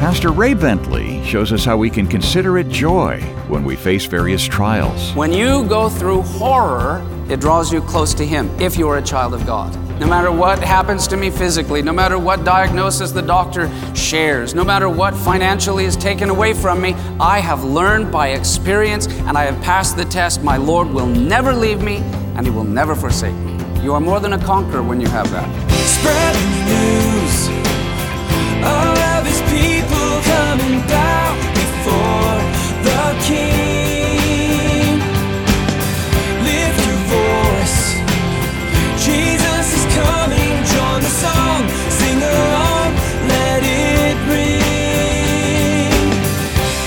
Pastor Ray Bentley shows us how we can consider it joy when we face various trials. When you go through horror, it draws you close to Him if you are a child of God. No matter what happens to me physically, no matter what diagnosis the doctor shares, no matter what financially is taken away from me, I have learned by experience and I have passed the test. My Lord will never leave me and He will never forsake me. You are more than a conqueror when you have that. Spread the news. All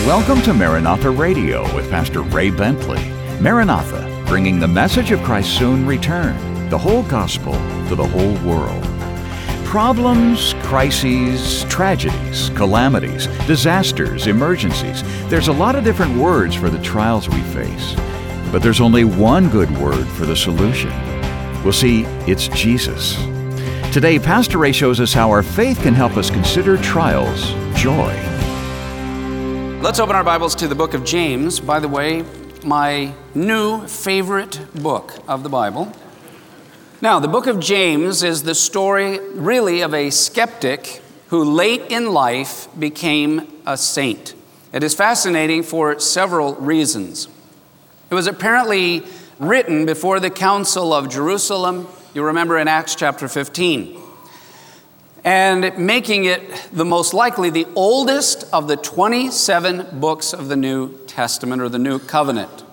Welcome to Maranatha Radio with Pastor Ray Bentley. Maranatha, bringing the message of Christ's soon return, the whole gospel to the whole world. Problems, crises, tragedies, calamities, disasters, emergencies. There's a lot of different words for the trials we face. But there's only one good word for the solution. We'll see, it's Jesus. Today, Pastor Ray shows us how our faith can help us consider trials joy. Let's open our Bibles to the book of James. By the way, my new favorite book of the Bible. Now, the book of James is the story really of a skeptic who late in life became a saint. It is fascinating for several reasons. It was apparently written before the Council of Jerusalem, you remember in Acts chapter 15, and making it the most likely the oldest of the 27 books of the New Testament or the New Covenant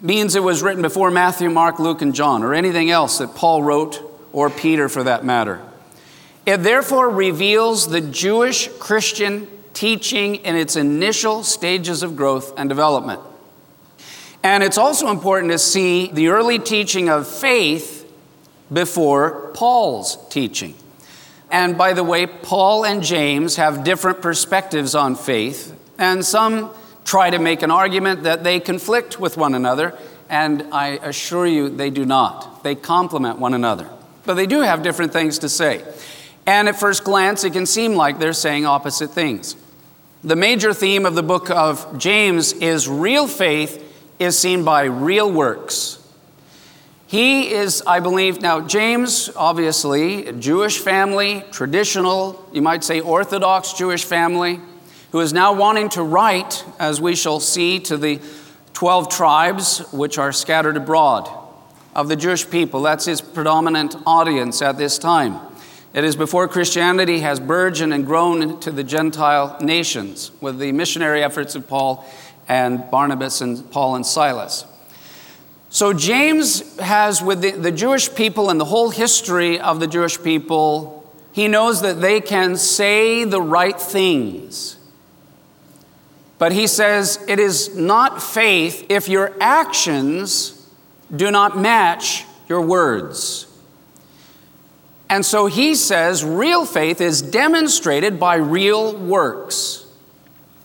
means it was written before Matthew, Mark, Luke, and John, or anything else that Paul wrote, or Peter for that matter. It therefore reveals the Jewish Christian teaching in its initial stages of growth and development. And it's also important to see the early teaching of faith before Paul's teaching. And by the way, Paul and James have different perspectives on faith, and some try to make an argument that they conflict with one another, and I assure you they do not. They complement one another. But they do have different things to say. And at first glance, it can seem like they're saying opposite things. The major theme of the book of James is real faith is seen by real works. He is, I believe, now, James, obviously, a Jewish family, traditional, you might say Orthodox Jewish family who is now wanting to write, as we shall see, to the 12 tribes which are scattered abroad of the Jewish people. That's his predominant audience at this time. It is before Christianity has burgeoned and grown to the Gentile nations with the missionary efforts of Paul and Barnabas and Paul and Silas. So, James has, with the, the Jewish people and the whole history of the Jewish people, he knows that they can say the right things but he says it is not faith if your actions do not match your words. And so he says real faith is demonstrated by real works.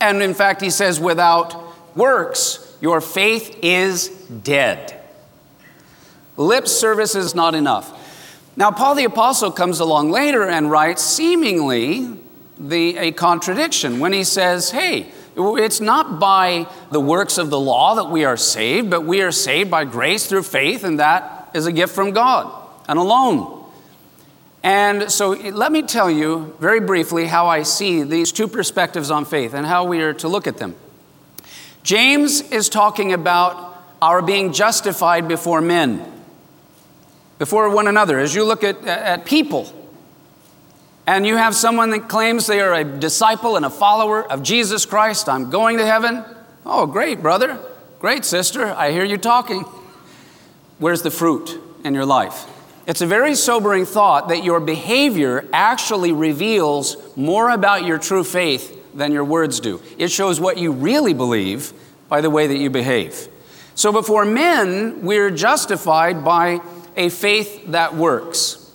And in fact, he says without works, your faith is dead. Lip service is not enough. Now, Paul the Apostle comes along later and writes seemingly the, a contradiction when he says, hey, it's not by the works of the law that we are saved, but we are saved by grace through faith, and that is a gift from God and alone. And so let me tell you very briefly how I see these two perspectives on faith and how we are to look at them. James is talking about our being justified before men, before one another. As you look at, at people, and you have someone that claims they are a disciple and a follower of Jesus Christ, I'm going to heaven. Oh, great, brother. Great, sister. I hear you talking. Where's the fruit in your life? It's a very sobering thought that your behavior actually reveals more about your true faith than your words do. It shows what you really believe by the way that you behave. So before men, we're justified by a faith that works.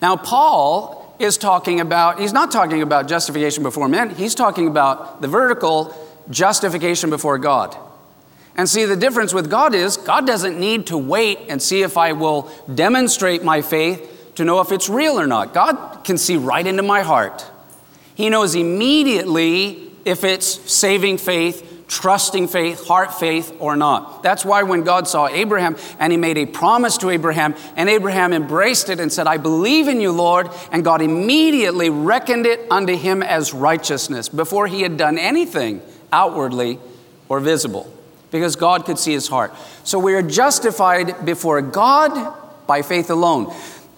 Now, Paul is talking about, he's not talking about justification before men, he's talking about the vertical justification before God. And see, the difference with God is God doesn't need to wait and see if I will demonstrate my faith to know if it's real or not. God can see right into my heart. He knows immediately if it's saving faith, trusting faith, heart faith, or not. That's why when God saw Abraham and he made a promise to Abraham, and Abraham embraced it and said, I believe in you, Lord, and God immediately reckoned it unto him as righteousness before he had done anything outwardly or visible, because God could see his heart. So we are justified before God by faith alone.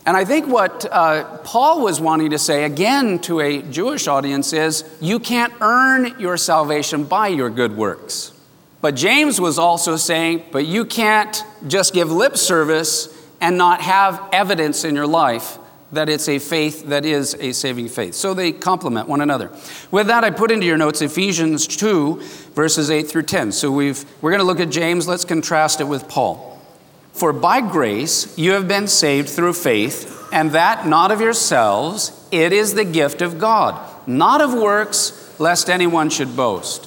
And I think what uh, Paul was wanting to say again to a Jewish audience is you can't earn your salvation by your good works. But James was also saying, but you can't just give lip service and not have evidence in your life that it's a faith that is a saving faith. So they complement one another. With that, I put into your notes Ephesians 2, verses 8 through 10. So we've, we're going to look at James. Let's contrast it with Paul. For by grace you have been saved through faith, and that not of yourselves, it is the gift of God, not of works, lest anyone should boast.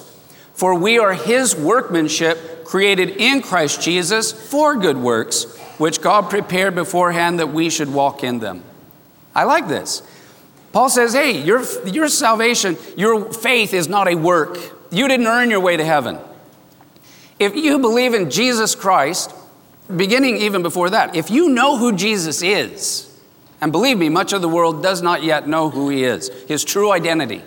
For we are his workmanship, created in Christ Jesus for good works, which God prepared beforehand that we should walk in them. I like this. Paul says, hey, your, your salvation, your faith is not a work. You didn't earn your way to heaven. If you believe in Jesus Christ, beginning even before that, if you know who Jesus is, and believe me, much of the world does not yet know who he is, his true identity.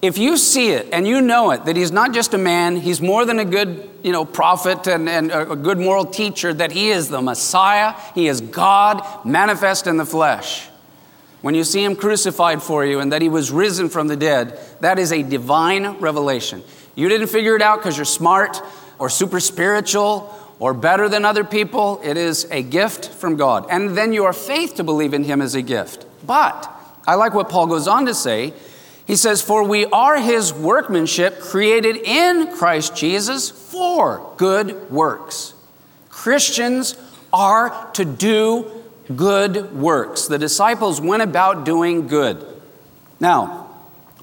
If you see it and you know it, that he's not just a man, he's more than a good you know, prophet and, and a good moral teacher, that he is the Messiah, he is God manifest in the flesh. When you see him crucified for you and that he was risen from the dead, that is a divine revelation. You didn't figure it out because you're smart or super spiritual or better than other people. It is a gift from God. And then your faith to believe in Him is a gift. But I like what Paul goes on to say. He says, For we are His workmanship created in Christ Jesus for good works. Christians are to do good works. The disciples went about doing good. Now,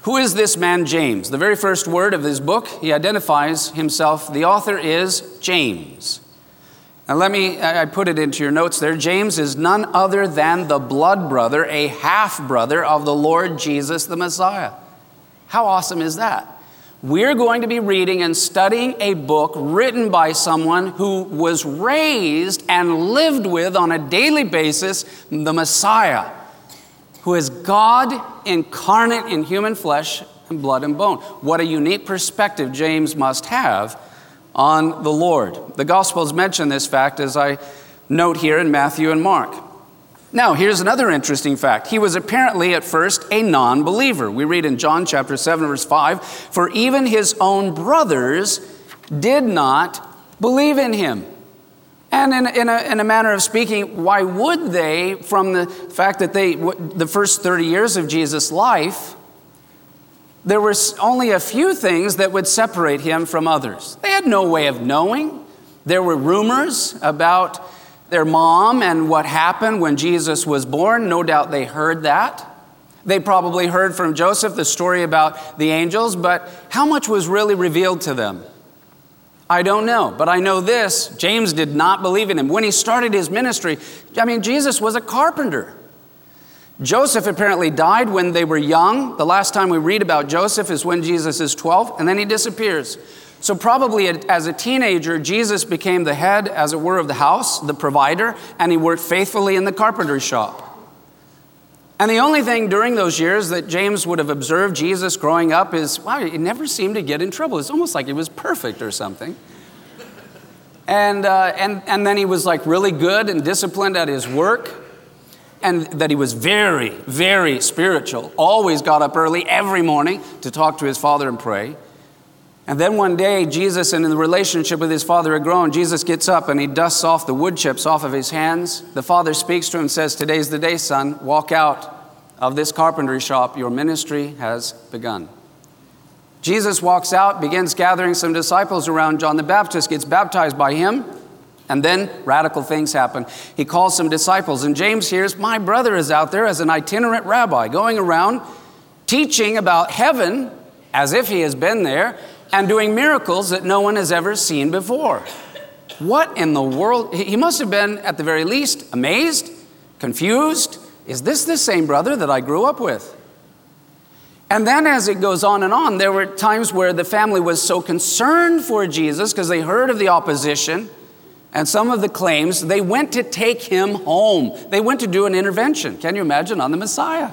who is this man, James? The very first word of his book, he identifies himself. The author is James. Now, let me, I put it into your notes there. James is none other than the blood brother, a half brother of the Lord Jesus the Messiah. How awesome is that? We're going to be reading and studying a book written by someone who was raised and lived with on a daily basis the Messiah, who is God incarnate in human flesh and blood and bone. What a unique perspective James must have on the Lord. The Gospels mention this fact as I note here in Matthew and Mark. Now, here's another interesting fact. He was apparently at first a non believer. We read in John chapter 7, verse 5 For even his own brothers did not believe in him. And in, in, a, in a manner of speaking, why would they, from the fact that they, the first 30 years of Jesus' life, there were only a few things that would separate him from others. They had no way of knowing. There were rumors about their mom and what happened when Jesus was born. No doubt they heard that. They probably heard from Joseph the story about the angels, but how much was really revealed to them? I don't know, but I know this James did not believe in him. When he started his ministry, I mean, Jesus was a carpenter. Joseph apparently died when they were young. The last time we read about Joseph is when Jesus is 12, and then he disappears. So, probably as a teenager, Jesus became the head, as it were, of the house, the provider, and he worked faithfully in the carpenter shop. And the only thing during those years that James would have observed Jesus growing up is wow, he never seemed to get in trouble. It's almost like he was perfect or something. And, uh, and, and then he was like really good and disciplined at his work and that he was very, very spiritual. Always got up early every morning to talk to his father and pray. And then one day, Jesus, and the relationship with his father had grown, Jesus gets up and he dusts off the wood chips off of his hands. The father speaks to him and says, Today's the day, son. Walk out of this carpentry shop. Your ministry has begun. Jesus walks out, begins gathering some disciples around John the Baptist, gets baptized by him. And then radical things happen. He calls some disciples, and James hears, My brother is out there as an itinerant rabbi going around teaching about heaven as if he has been there and doing miracles that no one has ever seen before. What in the world? He must have been, at the very least, amazed, confused. Is this the same brother that I grew up with? And then, as it goes on and on, there were times where the family was so concerned for Jesus because they heard of the opposition and some of the claims, they went to take him home. They went to do an intervention. Can you imagine on the Messiah?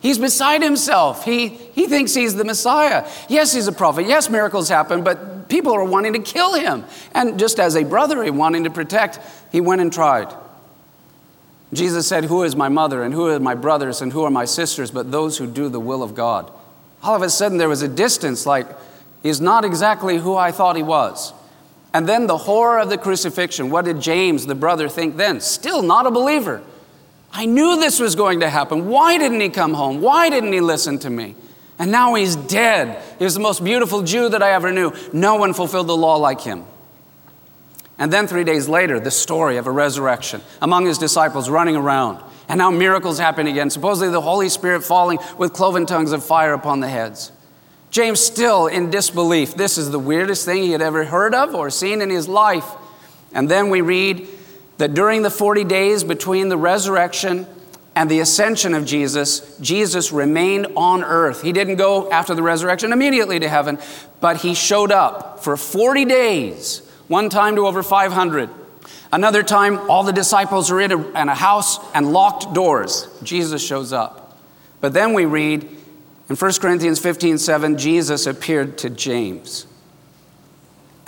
He's beside himself. He, he thinks he's the Messiah. Yes, he's a prophet. Yes, miracles happen, but people are wanting to kill him. And just as a brother, he wanting to protect, he went and tried. Jesus said, Who is my mother, and who are my brothers, and who are my sisters, but those who do the will of God? All of a sudden, there was a distance like, He's not exactly who I thought he was. And then the horror of the crucifixion. What did James, the brother, think then? Still not a believer. I knew this was going to happen. Why didn't he come home? Why didn't he listen to me? And now he's dead. He was the most beautiful Jew that I ever knew. No one fulfilled the law like him. And then three days later, the story of a resurrection among his disciples running around. And now miracles happen again, supposedly the Holy Spirit falling with cloven tongues of fire upon the heads. James, still in disbelief, this is the weirdest thing he had ever heard of or seen in his life. And then we read that during the 40 days between the resurrection and the ascension of Jesus, Jesus remained on earth. He didn't go after the resurrection immediately to heaven, but he showed up for 40 days, one time to over 500. Another time, all the disciples are in a, in a house and locked doors. Jesus shows up. But then we read in 1 Corinthians 15 7, Jesus appeared to James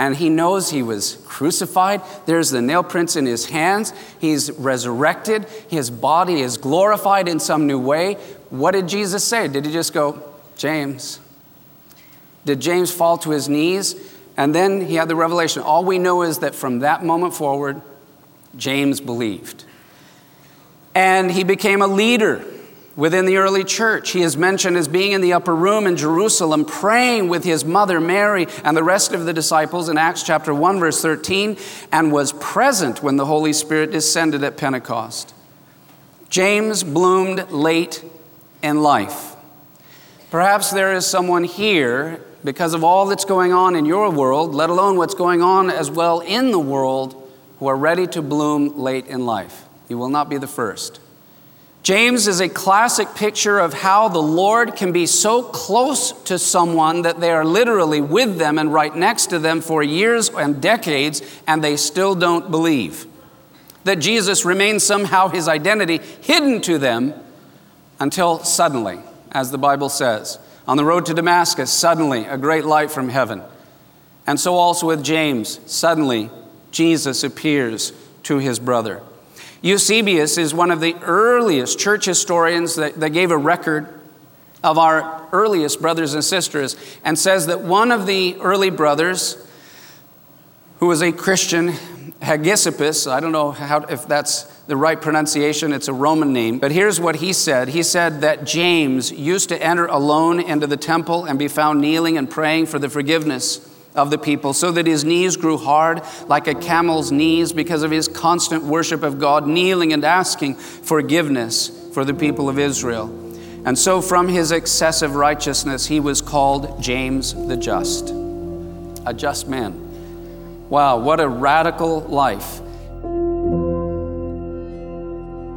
and he knows he was crucified. There's the nail prints in his hands. He's resurrected. His body is glorified in some new way. What did Jesus say? Did he just go, James? Did James fall to his knees? And then he had the revelation. All we know is that from that moment forward, James believed. And he became a leader within the early church. He is mentioned as being in the upper room in Jerusalem, praying with his mother Mary and the rest of the disciples in Acts chapter 1, verse 13, and was present when the Holy Spirit descended at Pentecost. James bloomed late in life. Perhaps there is someone here, because of all that's going on in your world, let alone what's going on as well in the world, who are ready to bloom late in life. You will not be the first. James is a classic picture of how the Lord can be so close to someone that they are literally with them and right next to them for years and decades, and they still don't believe. That Jesus remains somehow his identity hidden to them until suddenly, as the Bible says. On the road to Damascus, suddenly a great light from heaven. And so also with James, suddenly Jesus appears to his brother. Eusebius is one of the earliest church historians that, that gave a record of our earliest brothers and sisters and says that one of the early brothers, who was a Christian, Hegesippus, I don't know how, if that's the right pronunciation, it's a Roman name, but here's what he said. He said that James used to enter alone into the temple and be found kneeling and praying for the forgiveness of the people, so that his knees grew hard like a camel's knees because of his constant worship of God, kneeling and asking forgiveness for the people of Israel. And so, from his excessive righteousness, he was called James the Just, a just man. Wow, what a radical life.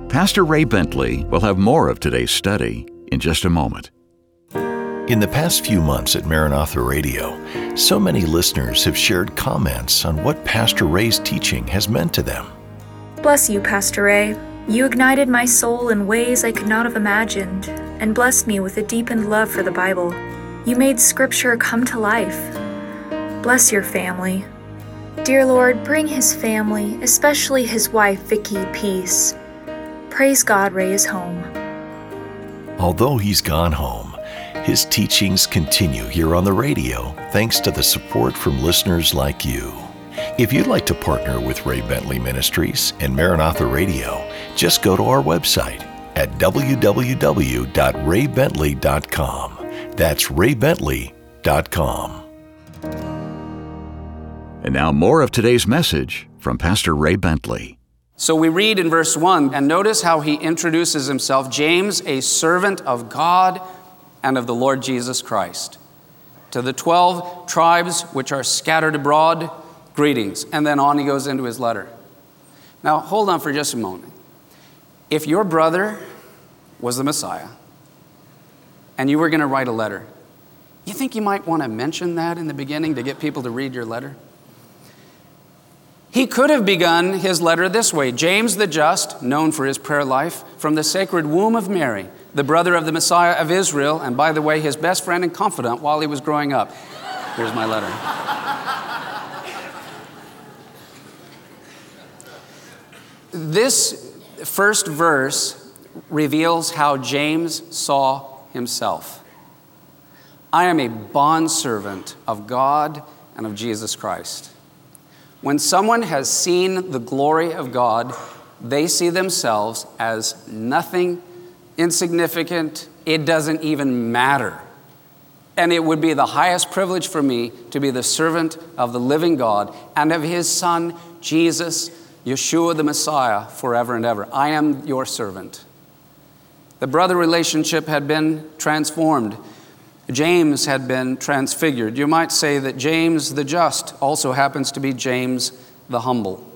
Pastor Ray Bentley will have more of today's study in just a moment. In the past few months at Maranatha Radio, so many listeners have shared comments on what Pastor Ray's teaching has meant to them. Bless you, Pastor Ray. You ignited my soul in ways I could not have imagined and blessed me with a deepened love for the Bible. You made Scripture come to life. Bless your family. Dear Lord, bring his family, especially his wife, Vicky, peace. Praise God, Ray is home. Although he's gone home, his teachings continue here on the radio thanks to the support from listeners like you. If you'd like to partner with Ray Bentley Ministries and Maranatha Radio, just go to our website at www.raybentley.com. That's raybentley.com. And now, more of today's message from Pastor Ray Bentley. So we read in verse 1, and notice how he introduces himself James, a servant of God and of the Lord Jesus Christ. To the 12 tribes which are scattered abroad, greetings. And then on he goes into his letter. Now, hold on for just a moment. If your brother was the Messiah, and you were going to write a letter, you think you might want to mention that in the beginning to get people to read your letter? He could have begun his letter this way James the Just, known for his prayer life, from the sacred womb of Mary, the brother of the Messiah of Israel, and by the way, his best friend and confidant while he was growing up. Here's my letter. this first verse reveals how James saw himself. I am a bondservant of God and of Jesus Christ. When someone has seen the glory of God, they see themselves as nothing insignificant. It doesn't even matter. And it would be the highest privilege for me to be the servant of the living God and of his Son, Jesus, Yeshua the Messiah, forever and ever. I am your servant. The brother relationship had been transformed. James had been transfigured. You might say that James the just also happens to be James the humble.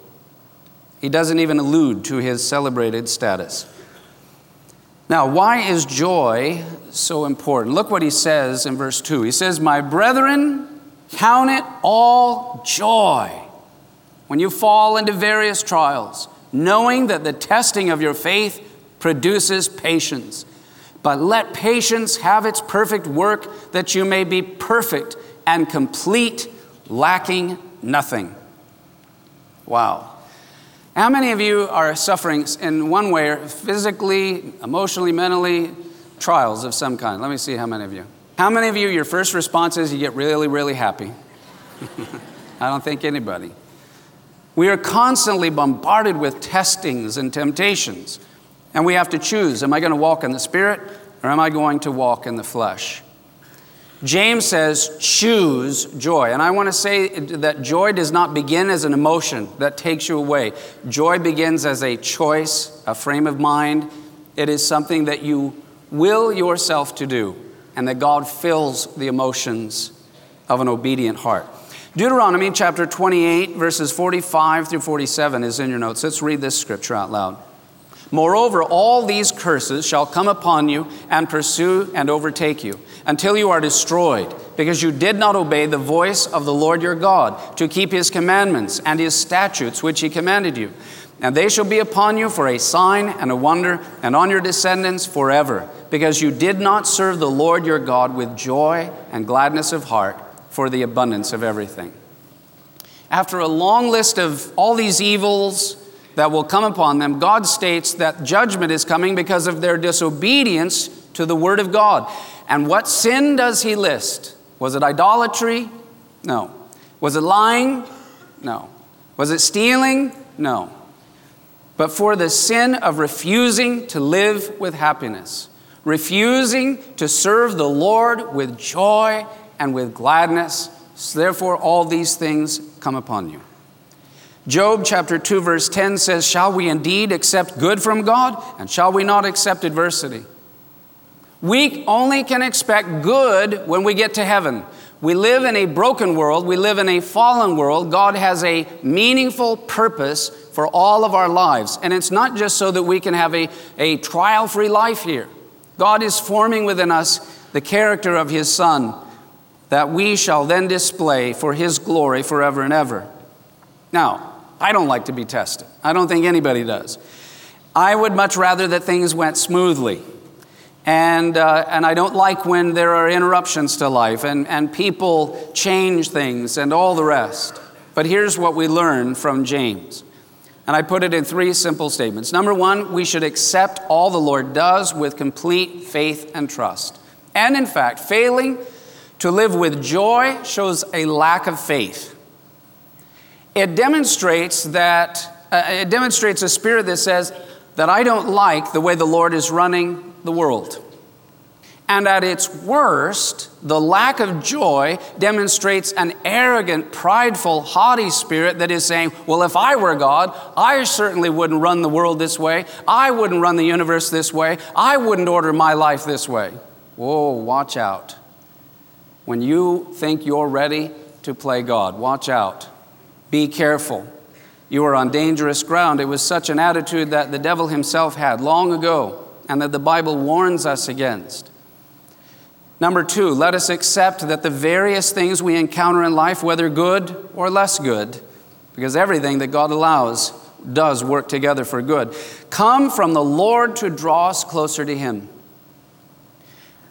He doesn't even allude to his celebrated status. Now, why is joy so important? Look what he says in verse 2. He says, My brethren, count it all joy when you fall into various trials, knowing that the testing of your faith produces patience. But let patience have its perfect work, that you may be perfect and complete, lacking nothing. Wow. How many of you are suffering in one way, physically, emotionally, mentally, trials of some kind? Let me see how many of you. How many of you, your first response is you get really, really happy? I don't think anybody. We are constantly bombarded with testings and temptations. And we have to choose am I going to walk in the Spirit or am I going to walk in the flesh? James says, choose joy. And I want to say that joy does not begin as an emotion that takes you away. Joy begins as a choice, a frame of mind. It is something that you will yourself to do, and that God fills the emotions of an obedient heart. Deuteronomy chapter 28, verses 45 through 47 is in your notes. Let's read this scripture out loud. Moreover, all these curses shall come upon you and pursue and overtake you until you are destroyed, because you did not obey the voice of the Lord your God to keep his commandments and his statutes which he commanded you. And they shall be upon you for a sign and a wonder, and on your descendants forever, because you did not serve the Lord your God with joy and gladness of heart for the abundance of everything. After a long list of all these evils, that will come upon them, God states that judgment is coming because of their disobedience to the Word of God. And what sin does He list? Was it idolatry? No. Was it lying? No. Was it stealing? No. But for the sin of refusing to live with happiness, refusing to serve the Lord with joy and with gladness, so therefore all these things come upon you. Job chapter 2, verse 10 says, Shall we indeed accept good from God? And shall we not accept adversity? We only can expect good when we get to heaven. We live in a broken world, we live in a fallen world. God has a meaningful purpose for all of our lives. And it's not just so that we can have a, a trial free life here. God is forming within us the character of His Son that we shall then display for His glory forever and ever. Now, I don't like to be tested. I don't think anybody does. I would much rather that things went smoothly. And, uh, and I don't like when there are interruptions to life and, and people change things and all the rest. But here's what we learn from James. And I put it in three simple statements. Number one, we should accept all the Lord does with complete faith and trust. And in fact, failing to live with joy shows a lack of faith it demonstrates that uh, it demonstrates a spirit that says that I don't like the way the Lord is running the world. And at its worst, the lack of joy demonstrates an arrogant, prideful, haughty spirit that is saying, Well, if I were God, I certainly wouldn't run the world this way. I wouldn't run the universe this way. I wouldn't order my life this way. Whoa, watch out. When you think you're ready to play God, watch out. Be careful. You are on dangerous ground. It was such an attitude that the devil himself had long ago and that the Bible warns us against. Number two, let us accept that the various things we encounter in life, whether good or less good, because everything that God allows does work together for good, come from the Lord to draw us closer to Him.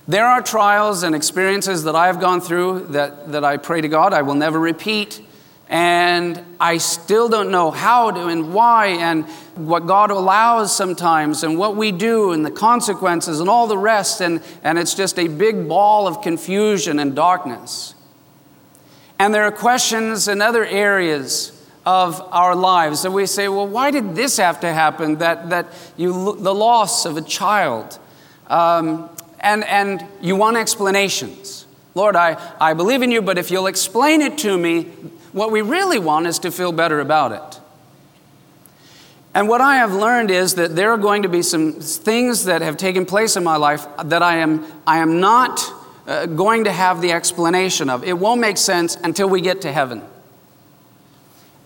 There are trials and experiences that I have gone through that, that I pray to God I will never repeat. And I still don't know how to and why and what God allows sometimes and what we do and the consequences and all the rest. And, and it's just a big ball of confusion and darkness. And there are questions in other areas of our lives that we say, well, why did this have to happen? That, that you, the loss of a child. Um, and, and you want explanations. Lord, I, I believe in you, but if you'll explain it to me, what we really want is to feel better about it. And what I have learned is that there are going to be some things that have taken place in my life that I am, I am not uh, going to have the explanation of. It won't make sense until we get to heaven.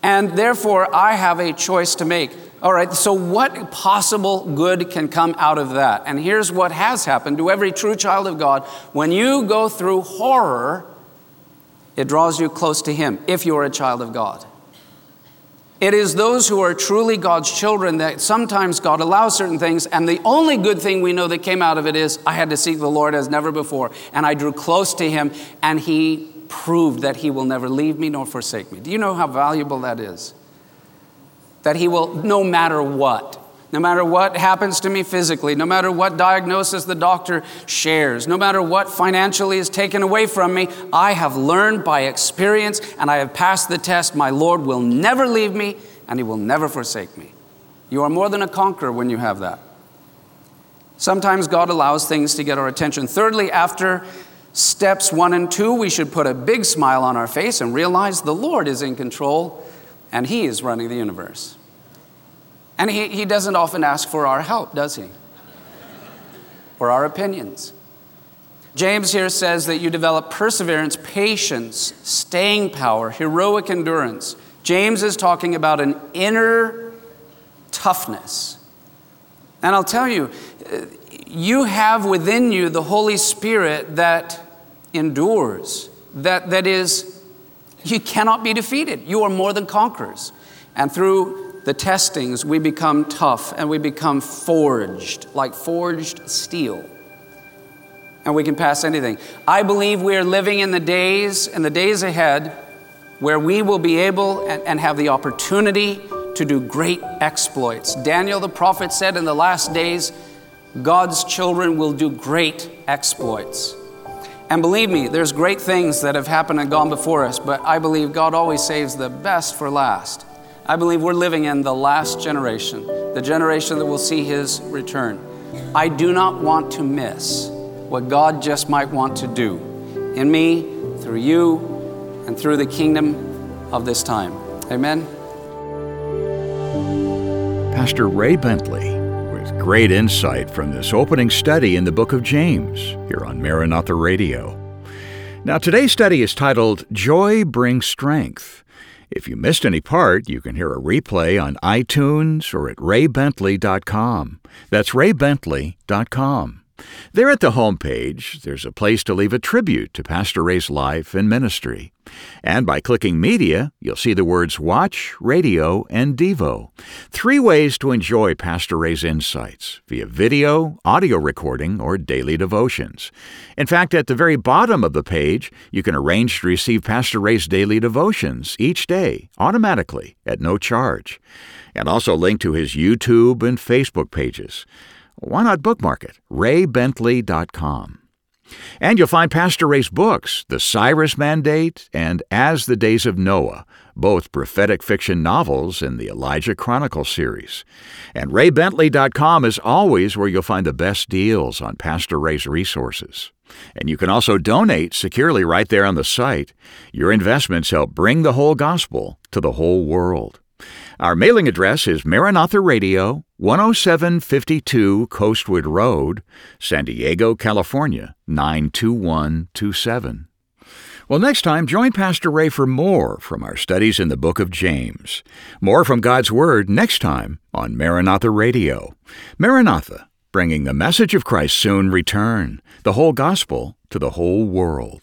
And therefore, I have a choice to make. All right, so what possible good can come out of that? And here's what has happened to every true child of God. When you go through horror, it draws you close to Him if you are a child of God. It is those who are truly God's children that sometimes God allows certain things, and the only good thing we know that came out of it is I had to seek the Lord as never before, and I drew close to Him, and He proved that He will never leave me nor forsake me. Do you know how valuable that is? That He will, no matter what, no matter what happens to me physically, no matter what diagnosis the doctor shares, no matter what financially is taken away from me, I have learned by experience and I have passed the test. My Lord will never leave me and He will never forsake me. You are more than a conqueror when you have that. Sometimes God allows things to get our attention. Thirdly, after steps one and two, we should put a big smile on our face and realize the Lord is in control and He is running the universe. And he, he doesn't often ask for our help, does he? or our opinions. James here says that you develop perseverance, patience, staying power, heroic endurance. James is talking about an inner toughness. And I'll tell you, you have within you the Holy Spirit that endures, that, that is, you cannot be defeated. You are more than conquerors. And through the testings, we become tough and we become forged, like forged steel. And we can pass anything. I believe we are living in the days and the days ahead where we will be able and, and have the opportunity to do great exploits. Daniel the prophet said in the last days, God's children will do great exploits. And believe me, there's great things that have happened and gone before us, but I believe God always saves the best for last. I believe we're living in the last generation, the generation that will see his return. I do not want to miss what God just might want to do in me, through you, and through the kingdom of this time. Amen. Pastor Ray Bentley with great insight from this opening study in the book of James here on Maranatha Radio. Now, today's study is titled Joy Brings Strength. If you missed any part, you can hear a replay on iTunes or at raybentley.com. That's raybentley.com. There at the home page, there's a place to leave a tribute to Pastor Ray's life and ministry. And by clicking Media, you'll see the words Watch, Radio, and Devo. Three ways to enjoy Pastor Ray's insights via video, audio recording, or daily devotions. In fact, at the very bottom of the page, you can arrange to receive Pastor Ray's daily devotions each day automatically at no charge. And also link to his YouTube and Facebook pages. Why not bookmark it? raybentley.com. And you'll find Pastor Ray's books, The Cyrus Mandate and As the Days of Noah, both prophetic fiction novels in the Elijah Chronicle series. And raybentley.com is always where you'll find the best deals on Pastor Ray's resources. And you can also donate securely right there on the site. Your investments help bring the whole gospel to the whole world. Our mailing address is Maranatha Radio, 10752 Coastwood Road, San Diego, California, 92127. Well, next time, join Pastor Ray for more from our studies in the book of James. More from God's Word next time on Maranatha Radio. Maranatha, bringing the message of Christ's soon return, the whole gospel to the whole world.